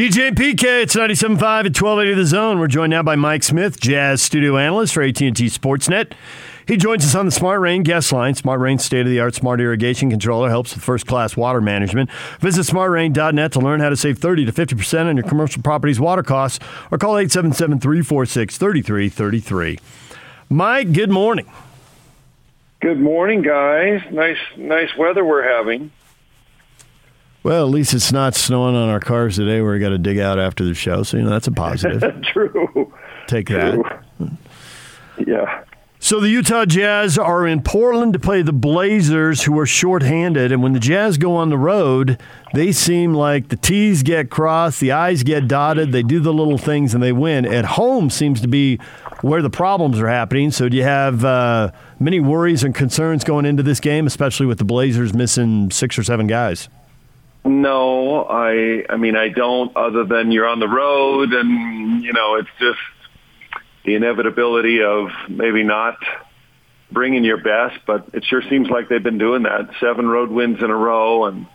DJ and PK, it's 97.5 at 1280 The Zone. We're joined now by Mike Smith, Jazz studio analyst for AT&T Sportsnet. He joins us on the Smart Rain guest line. Smart Rain state-of-the-art smart irrigation controller helps with first-class water management. Visit smartrain.net to learn how to save 30 to 50% on your commercial property's water costs or call 877-346-3333. Mike, good morning. Good morning, guys. Nice nice weather we're having. Well, at least it's not snowing on our cars today where we got to dig out after the show. So, you know, that's a positive. True. Take True. that. Yeah. So the Utah Jazz are in Portland to play the Blazers, who are shorthanded. And when the Jazz go on the road, they seem like the T's get crossed, the I's get dotted, they do the little things, and they win. At home seems to be where the problems are happening. So do you have uh, many worries and concerns going into this game, especially with the Blazers missing six or seven guys? No, I I mean I don't other than you're on the road and you know it's just the inevitability of maybe not bringing your best, but it sure seems like they've been doing that. Seven road wins in a row and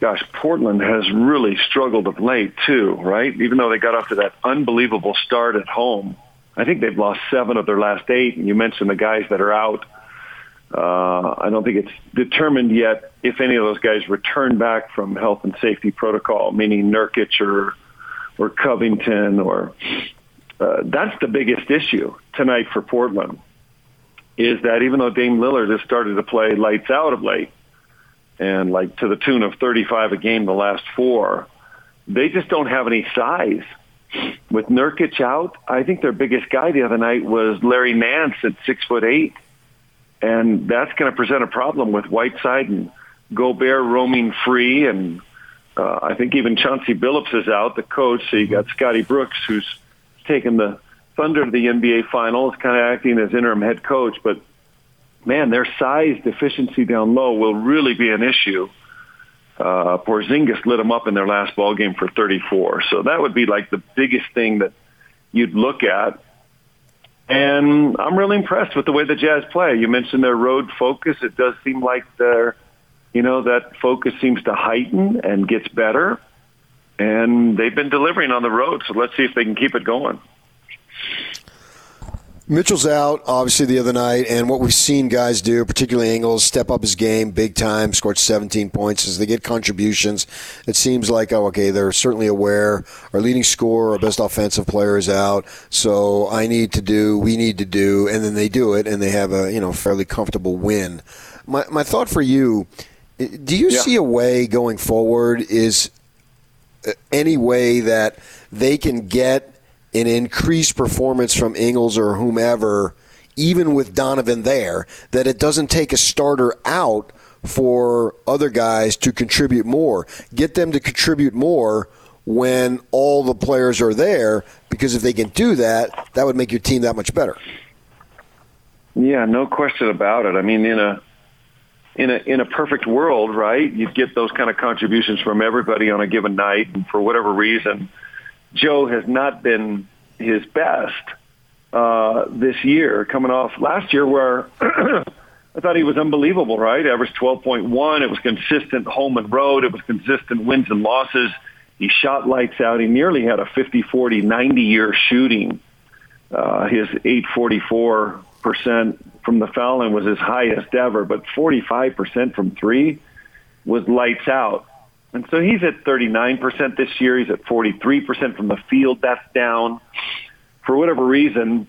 gosh, Portland has really struggled of late too, right? Even though they got off to that unbelievable start at home. I think they've lost seven of their last eight and you mentioned the guys that are out. Uh, I don't think it's determined yet if any of those guys return back from health and safety protocol, meaning Nurkic or or Covington or uh, that's the biggest issue tonight for Portland is that even though Dame Lillard has started to play lights out of late and like to the tune of 35 a game the last four, they just don't have any size. With Nurkic out, I think their biggest guy the other night was Larry Nance at six foot eight and that's going to present a problem with Whiteside and Gobert roaming free, and uh, I think even Chauncey Billups is out, the coach. So you got Scotty Brooks, who's taken the Thunder to the NBA Finals, kind of acting as interim head coach. But man, their size deficiency down low will really be an issue. Uh, Porzingis lit them up in their last ball game for 34, so that would be like the biggest thing that you'd look at and I'm really impressed with the way the Jazz play. You mentioned their road focus. It does seem like their, you know, that focus seems to heighten and gets better. And they've been delivering on the road. So let's see if they can keep it going. Mitchell's out, obviously, the other night, and what we've seen guys do, particularly Ingles, step up his game big time, scored 17 points as they get contributions. It seems like, oh, okay, they're certainly aware. Our leading scorer, our best offensive player is out, so I need to do, we need to do, and then they do it, and they have a, you know, fairly comfortable win. My, my thought for you, do you yeah. see a way going forward is uh, any way that they can get an increased performance from Ingles or whomever, even with Donovan there, that it doesn't take a starter out for other guys to contribute more. Get them to contribute more when all the players are there, because if they can do that, that would make your team that much better. Yeah, no question about it. I mean, in a in a in a perfect world, right? You'd get those kind of contributions from everybody on a given night, and for whatever reason, Joe has not been his best uh, this year, coming off last year where I thought he was unbelievable, right? Averaged 12.1. It was consistent home and road. It was consistent wins and losses. He shot lights out. He nearly had a 50, 40, 90 year shooting. Uh, his 844% from the foul line was his highest ever, but 45% from three was lights out. And so he's at 39% this year. He's at 43% from the field. That's down. For whatever reason,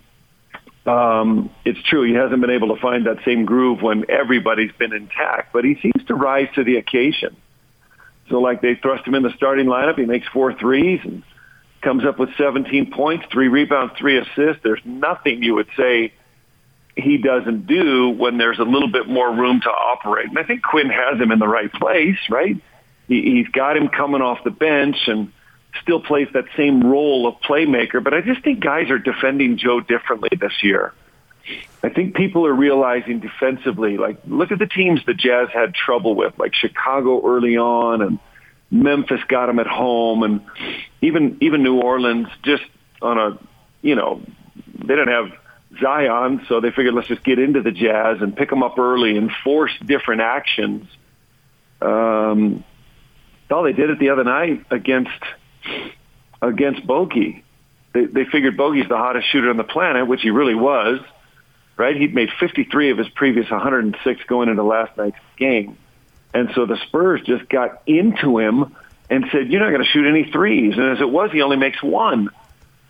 um, it's true. He hasn't been able to find that same groove when everybody's been intact, but he seems to rise to the occasion. So like they thrust him in the starting lineup. He makes four threes and comes up with 17 points, three rebounds, three assists. There's nothing you would say he doesn't do when there's a little bit more room to operate. And I think Quin has him in the right place, right? He, he's got him coming off the bench and still plays that same role of playmaker. But I just think guys are defending Joe differently this year. I think people are realizing defensively, like look at the teams the Jazz had trouble with, like Chicago early on and Memphis got them at home and even even New Orleans just on a you know, they didn't have Zion, so they figured let's just get into the Jazz and pick them up early and force different actions. Um, Oh, they did it the other night against against Bogey. They, they figured Bogey's the hottest shooter on the planet, which he really was. Right? He'd made 53 of his previous 106 going into last night's game. And so the Spurs just got into him and said, you're not going to shoot any threes. And as it was, he only makes one.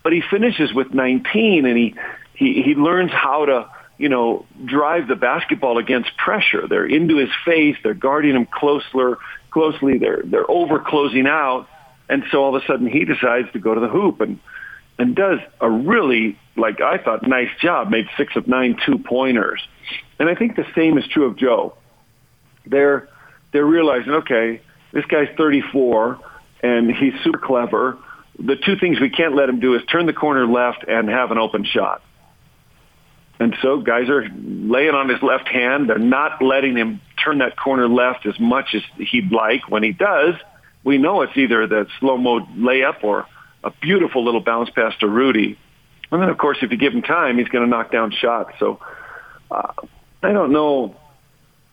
But he finishes with 19 and he, he, he learns how to, you know, drive the basketball against pressure. They're into his face. They're guarding him closer, closely. They're, they're over closing out. And so all of a sudden he decides to go to the hoop and, and does a really, like I thought, nice job. Made six of nine two pointers. And I think the same is true of Joe. They're, they're realizing, okay, this guy's 34 and he's super clever. The two things we can't let him do is turn the corner left and have an open shot. And so guys are laying on his left hand. They're not letting him turn that corner left as much as he'd like. When he does, we know it's either the slow-mo layup or a beautiful little bounce pass to Rudy. And then, of course, if you give him time, he's going to knock down shots. So uh, I don't know,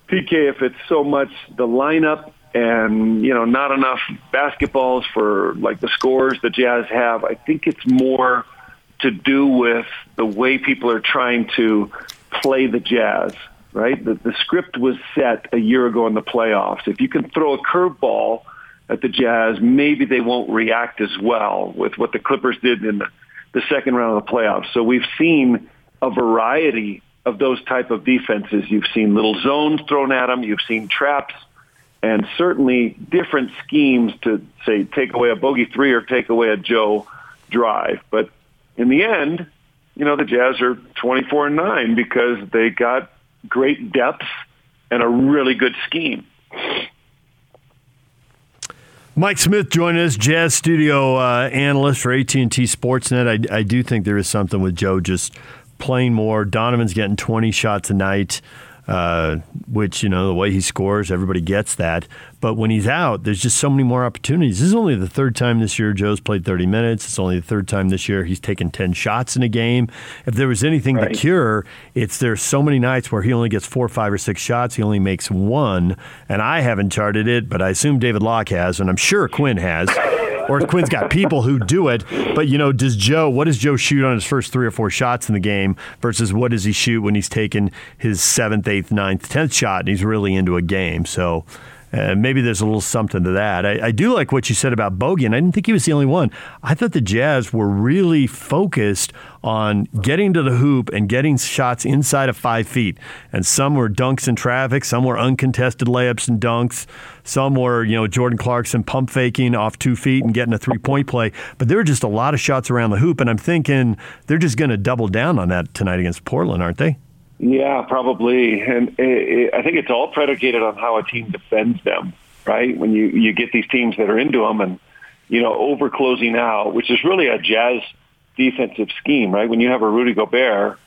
PK, if it's so much the lineup and, you know, not enough basketballs for, like, the scores the Jazz have. I think it's more to do with the way people are trying to play the Jazz, right? The, the script was set a year ago in the playoffs. If you can throw a curveball – at the Jazz, maybe they won't react as well with what the Clippers did in the, the second round of the playoffs. So we've seen a variety of those type of defenses. You've seen little zones thrown at them. You've seen traps and certainly different schemes to say take away a bogey three or take away a Joe drive. But in the end, you know, the Jazz are 24 and 9 because they got great depth and a really good scheme. Mike Smith joining us, Jazz Studio uh, analyst for AT&T Sportsnet. I, I do think there is something with Joe just playing more. Donovan's getting 20 shots a night. Uh, which you know the way he scores, everybody gets that. But when he's out, there's just so many more opportunities. This is only the third time this year Joe's played 30 minutes. It's only the third time this year he's taken 10 shots in a game. If there was anything right. to cure, it's there's so many nights where he only gets four, five, or six shots. He only makes one, and I haven't charted it, but I assume David Locke has, and I'm sure Quin has or Quin's got people who do it. But you know, does Joe? What does Joe shoot on his first three or four shots in the game versus what does he shoot when he's taken his seventh, eighth, ninth, tenth shot and he's really into a game? So uh, maybe there's a little something to that. I, I, do like what you said about Bogey, and I didn't think he was the only one. I thought the Jazz were really focused on getting to the hoop and getting shots inside of five feet. And some were dunks in traffic, some were uncontested layups and dunks, some were, you know, Jordan Clarkson pump faking off two feet and getting a three point play. But there were just a lot of shots around the hoop, and I'm thinking they're just going to double down on that tonight against Portland, aren't they? Yeah, probably. And it, it, I think it's all predicated on how a team defends them, right? When you, you get these teams that are into them and, you know, over closing out, which is really a jazz defensive scheme, right? When you have a Rudy Gobert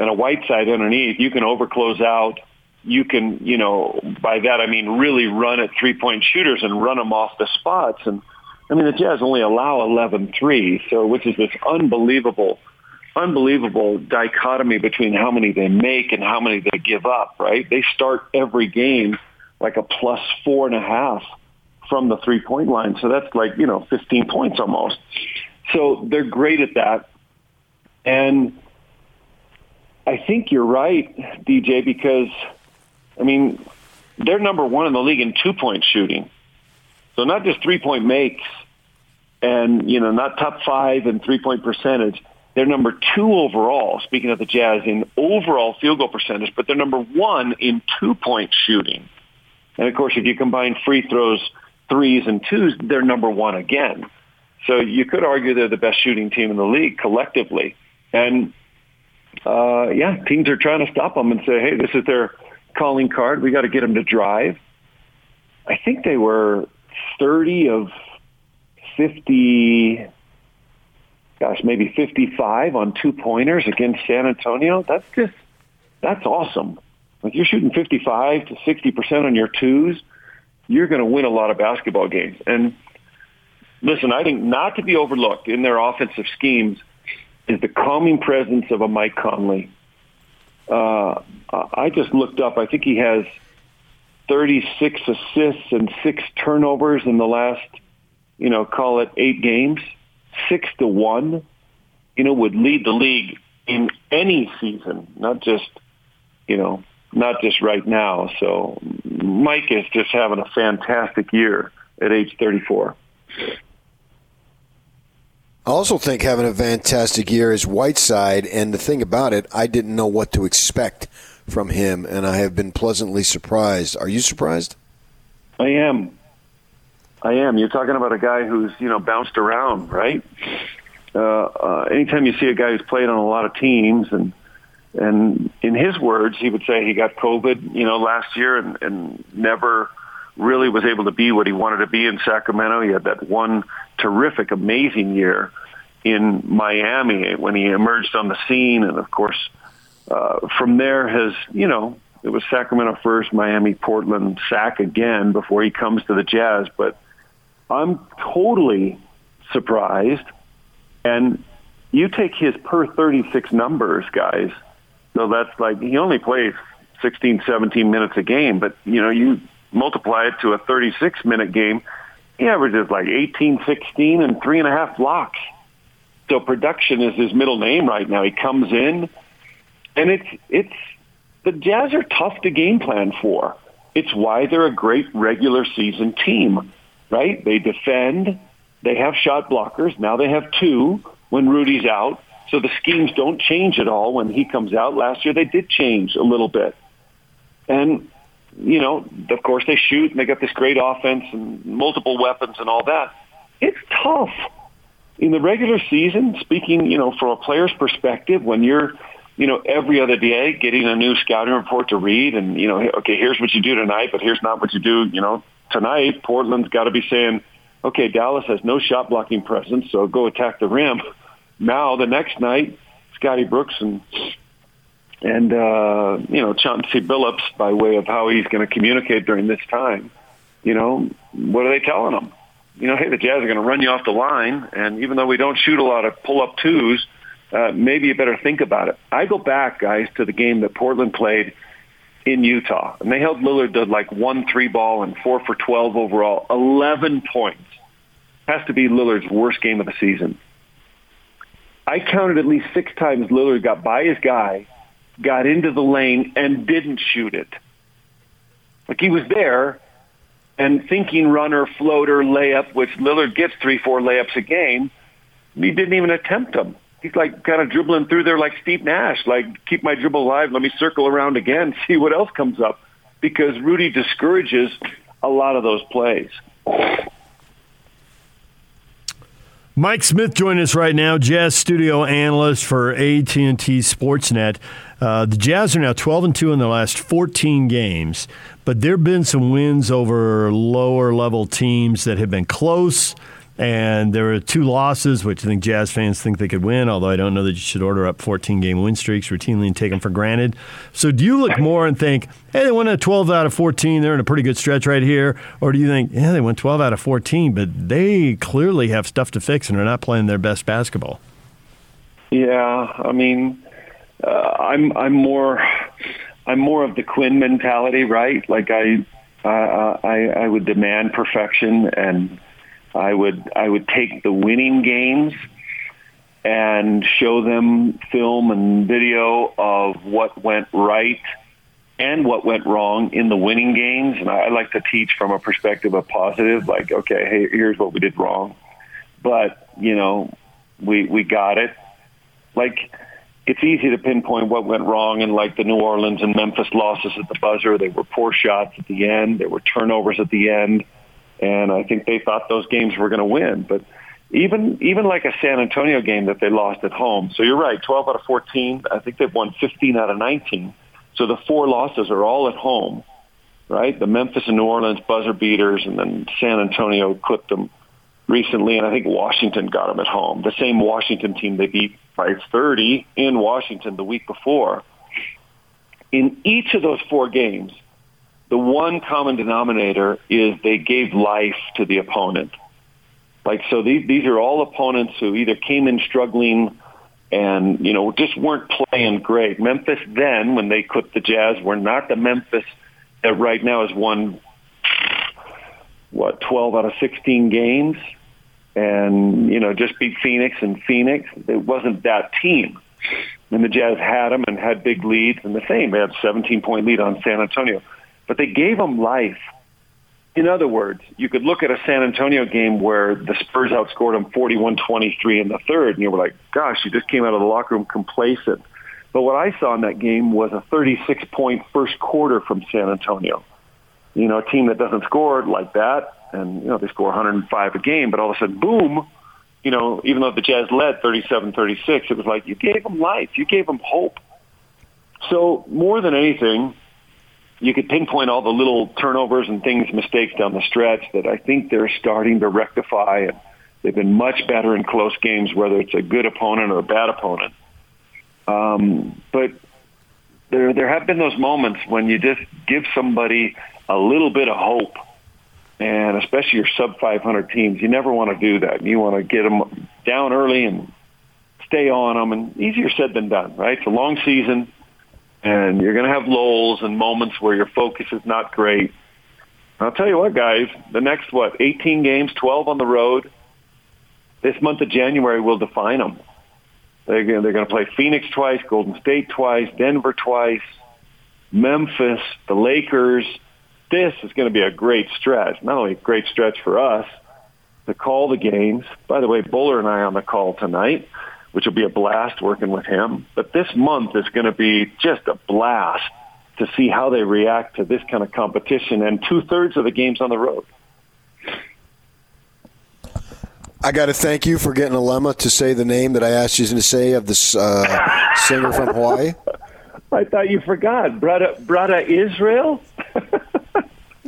and a Whiteside underneath, you can over close out. You can, you know, by that I mean really run at three-point shooters and run them off the spots. And I mean, the Jazz only allow 11 threes, so which is this unbelievable – unbelievable dichotomy between how many they make and how many they give up, right? They start every game like a plus four and a half from the three point line. So that's like, you know, 15 points almost. So they're great at that. And I think you're right, DJ, because, I mean, they're number one in the league in two point shooting. So not just three point makes and, you know, not top five in three point percentage they're number two overall, speaking of the Jazz, in overall field goal percentage, but they're number one in two-point shooting. And of course, if you combine free throws, threes, and twos, they're number one again. So you could argue they're the best shooting team in the league collectively. And uh, yeah, teams are trying to stop them and say, hey, this is their calling card. We got to get them to drive. I think they were 30 of 50 gosh, maybe 55 on two pointers against San Antonio. That's just, that's awesome. Like you're shooting 55 to 60% on your twos, you're going to win a lot of basketball games. And listen, I think not to be overlooked in their offensive schemes is the calming presence of a Mike Conley. Uh, I just looked up. I think he has 36 assists and six turnovers in the last, you know, call it eight games. Six to one, you know, would lead the league in any season, not just, you know, not just right now. So Mike is just having a fantastic year at age 34. I also think having a fantastic year is Whiteside, and the thing about it, I didn't know what to expect from him, and I have been pleasantly surprised. Are you surprised? I am. I am. You're talking about a guy who's you know bounced around, right? Uh, uh, anytime you see a guy who's played on a lot of teams, and and in his words, he would say he got COVID, you know, last year, and, and never really was able to be what he wanted to be in Sacramento. He had that one terrific, amazing year in Miami when he emerged on the scene, and of course, uh, from there has you know it was Sacramento first, Miami, Portland, Sac again before he comes to the Jazz. But I'm totally surprised, and you take his per 36 numbers, guys. So that's like he only plays 16, 17 minutes a game, but you know you multiply it to a 36 minute game he averages like 18, 16, and three and a half blocks. So production is his middle name right now. He comes in, and it's it's the Jazz are tough to game plan for. It's why they're a great regular season team, right? They defend. They have shot blockers. Now they have two when Rudy's out. So the schemes don't change at all when he comes out. Last year they did change a little bit. And you know, of course they shoot and they got this great offense and multiple weapons and all that. It's tough. In the regular season, speaking, you know, from a player's perspective, when you're, you know, every other day getting a new scouting report to read and, you know, okay, here's what you do tonight, but here's not what you do, you know, tonight, Portland's got to be saying, okay, Dallas has no shot blocking presence, so go attack the rim. Now, the next night, Scotty Brooks and and uh, you know Chauncey Billups by way of how he's going to communicate during this time. You know, what are they telling them? You know, hey, the Jazz are going to run you off the line, and even though we don't shoot a lot of pull-up twos, uh, maybe you better think about it. I go back, guys, to the game that Portland played in Utah, and they held Lillard to like one three ball and four for twelve overall, eleven points. Has to be Lillard's worst game of the season. I counted at least six times Lillard got by his guy got into the lane and didn't shoot it. Like he was there and thinking runner, floater, layup, which Lillard gets three, four layups a game. He didn't even attempt them. He's like kind of dribbling through there like Steve Nash, like keep my dribble alive. Let me circle around again, see what else comes up, because Rudy discourages a lot of those plays. Mike Smith joining us right now, Jazz studio analyst for AT&T Sportsnet. Uh, the Jazz are now 12 and 2 in their last 14 games, but there have been some wins over lower level teams that have been close. And there were two losses, which I think Jazz fans think they could win, although I don't know that you should order up 14 game win streaks routinely and take them for granted. So do you look more and think, hey, they won a 12 out of 14, they're in a pretty good stretch right here? Or do you think, yeah, they won 12 out of 14, but they clearly have stuff to fix and are not playing their best basketball? Yeah, I mean, uh, I'm I'm more I'm more of the Quin mentality, right? Like I uh, I I would demand perfection, and I would I would take the winning games and show them film and video of what went right and what went wrong in the winning games. And I I like to teach from a perspective of positive, like, okay, hey, here's what we did wrong, but you know, we we got it. Like it's easy to pinpoint what went wrong in like the New Orleans and Memphis losses at the buzzer. They were poor shots at the end. There were turnovers at the end. And I think they thought those games were going to win. But even even like a San Antonio game that they lost at home. So you're right, 12 out of 14. I think they've won 15 out of 19. So the four losses are all at home, right? The Memphis and New Orleans buzzer beaters, and then San Antonio clipped them recently, and I think Washington got them at home. The same Washington team they beat by 30 in Washington the week before. In each of those four games, the one common denominator is they gave life to the opponent. Like so, these these are all opponents who either came in struggling and you know just weren't playing great. Memphis then, when they clipped the Jazz, were not the Memphis that right now has won what 12 out of 16 games and you know just beat Phoenix and Phoenix. It wasn't that team, and the Jazz had them and had big leads, and the same. They had 17 point lead on San Antonio, but they gave them life. In other words, you could look at a San Antonio game where the Spurs outscored them 41-23 in the third, and you were like, "Gosh, you just came out of the locker room complacent." But what I saw in that game was a 36-point first quarter from San Antonio. You know, a team that doesn't score like that, and you know they score 105 a game, but all of a sudden, boom! You know, even though the Jazz led 37-36, it was like you gave them life, you gave them hope. So more than anything, you could pinpoint all the little turnovers and things, mistakes down the stretch that I think they're starting to rectify, and they've been much better in close games, whether it's a good opponent or a bad opponent. Um, but there, there have been those moments when you just give somebody a little bit of hope, and especially your sub 500 teams, you never want to do that. You want to get them down early and stay on them, and easier said than done, right? It's a long season and you're going to have lulls and moments where your focus is not great. I'll tell you what, guys, the next, what, 18 games, 12 on the road, this month of January will define them. They're going, they're going to play Phoenix twice, Golden State twice, Denver twice, Memphis, the Lakers. This is going to be a great stretch. Not only a great stretch for us to call the games. By the way, Boler and I are on the call tonight which will be a blast working with him. But this month is going to be just a blast to see how they react to this kind of competition and two thirds of the games on the road. I got to thank you for getting Alema to say the name that I asked you to say of this uh, singer from Hawaii. I thought you forgot. Brada, Brada Israel?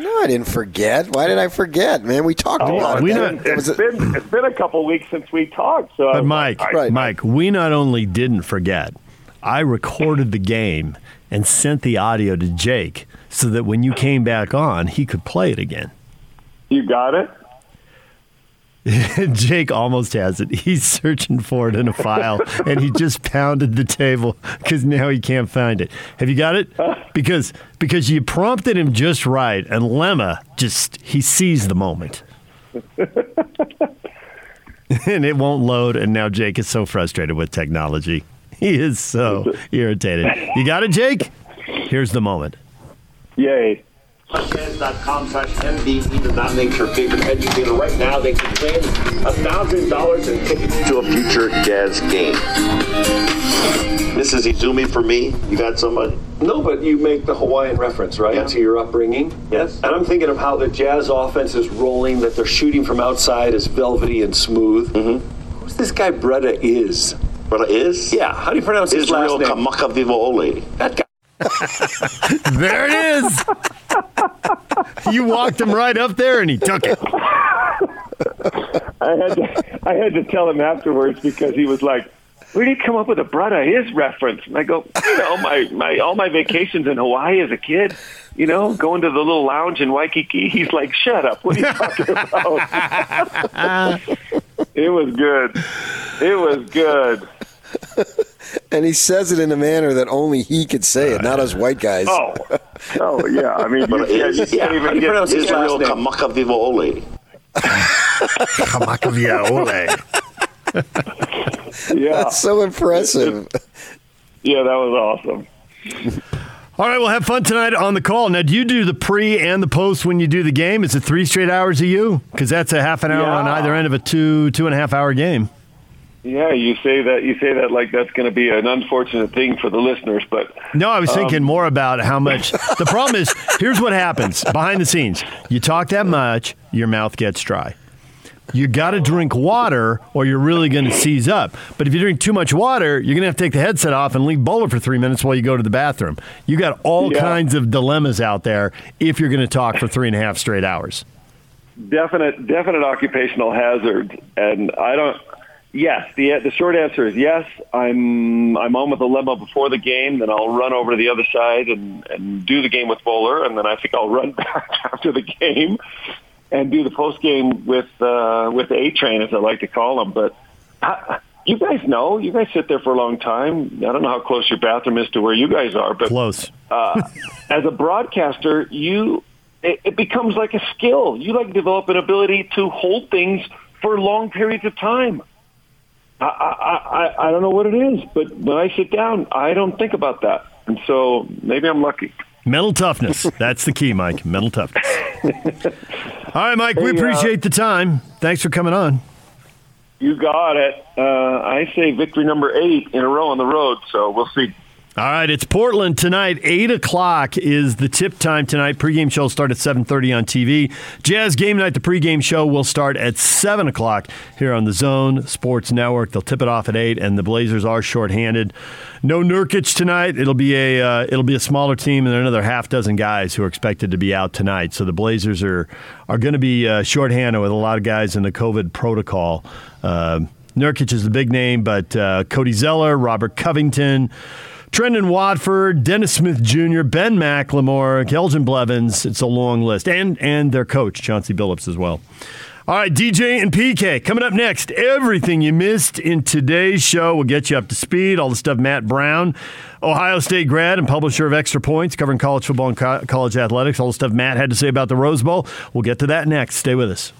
No, I didn't forget. Why did I forget, man? We talked oh, about we it. Not, it's, it been, it's been a couple weeks since we talked. So but Mike, right. Mike, we not only didn't forget, I recorded the game and sent the audio to Jake so that when you came back on, he could play it again. You got it? Jake almost has it. He's searching for it in a file, and he just pounded the table because now he can't find it. Have you got it? Because because you prompted him just right, and Lemma just he sees the moment, and it won't load. And now Jake is so frustrated with technology. He is so irritated. You got it, Jake? Here's the moment. Yay. Jazz.com slash MDE does not make your favorite educator. Right now, they can claim $1,000 in tickets to a future Jazz game. This is Izumi for me. You got somebody? No, but you make the Hawaiian reference, right, yeah. to your upbringing. Yes. And I'm thinking of how the Jazz offense is rolling, that they're shooting from outside is velvety and smooth. Mm-hmm. Who's this guy Breda is? Breda is? Yeah. How do you pronounce his Israel last name? Kamakawiwo'ole. That guy. there it is. you walked him right up there and he took it. I had to, I had to tell him afterwards because he was like, "Where did you come up with a brother his reference?" And I go, "You know, my my all my vacations in Hawaii as a kid, you know, going to the little lounge in Waikiki." He's like, "Shut up! What are you talking about?" it was good. It was good. and he says it in a manner that only he could say it, not us white guys. Oh, oh yeah. I mean, you, yeah, you can't even get Israel oh, Kamakawiwo'ole. Kamakawiwo'ole. yeah, that's so impressive. yeah, that was awesome. All right, we'll have fun tonight on the call. Now, do you do the pre and the post when you do the game? Is it three straight hours of you? Because that's a half an hour yeah. on either end of a two two and a half hour game. Yeah, you say that you say that like that's going to be an unfortunate thing for the listeners, but no, I was um, thinking more about how much. the problem is, here's what happens behind the scenes: you talk that much, your mouth gets dry. You got to drink water, or you're really going to seize up. But if you drink too much water, you're going to have to take the headset off and leave Boler for three minutes while you go to the bathroom. You got all yeah. kinds of dilemmas out there if you're going to talk for three and a half straight hours. Definite, definite occupational hazard, and I don't. Yes, the the short answer is yes. I'm I'm on with the limo before the game, then I'll run over to the other side and and do the game with Boler, and then I think I'll run back after the game and do the post game with uh, with A Train, as I like to call them. But I, you guys know, you guys sit there for a long time. I don't know how close your bathroom is to where you guys are, but close. uh, as a broadcaster, you it, it becomes like a skill. You like develop an ability to hold things for long periods of time. I, I, I, don't know what it is, but when I sit down, I don't think about that. And so maybe I'm lucky. Mental toughness. That's the key, Mike. Mental toughness. All right, Mike, we Hey, uh, appreciate the time. Thanks for coming on. You got it. Uh, I say victory number eight in a row on the road, so we'll see. All right, it's Portland tonight. Eight o'clock is the tip time tonight. Pregame show will start at seven thirty on TV. Jazz game night. The pregame show will start at seven o'clock here on the Zone Sports Network. They'll tip it off at eight, and the Blazers are shorthanded. No Nurkic tonight. It'll be a uh, it'll be a smaller team and another half dozen guys who are expected to be out tonight. So the Blazers are are going to be uh, shorthanded with a lot of guys in the COVID protocol. Uh, Nurkic is the big name, but uh, Cody Zeller, Robert Covington. Trendon Watford, Dennis Smith Jr., Ben McLemore, Keljin Blevins. It's a long list. And and their coach, Chauncey Billups, as well. All right, DJ and PK coming up next. Everything you missed in today's show will get you up to speed. All the stuff Matt Brown, Ohio State grad and publisher of Extra Points, covering college football and co- college athletics. All the stuff Matt had to say about the Rose Bowl. We'll get to that next. Stay with us.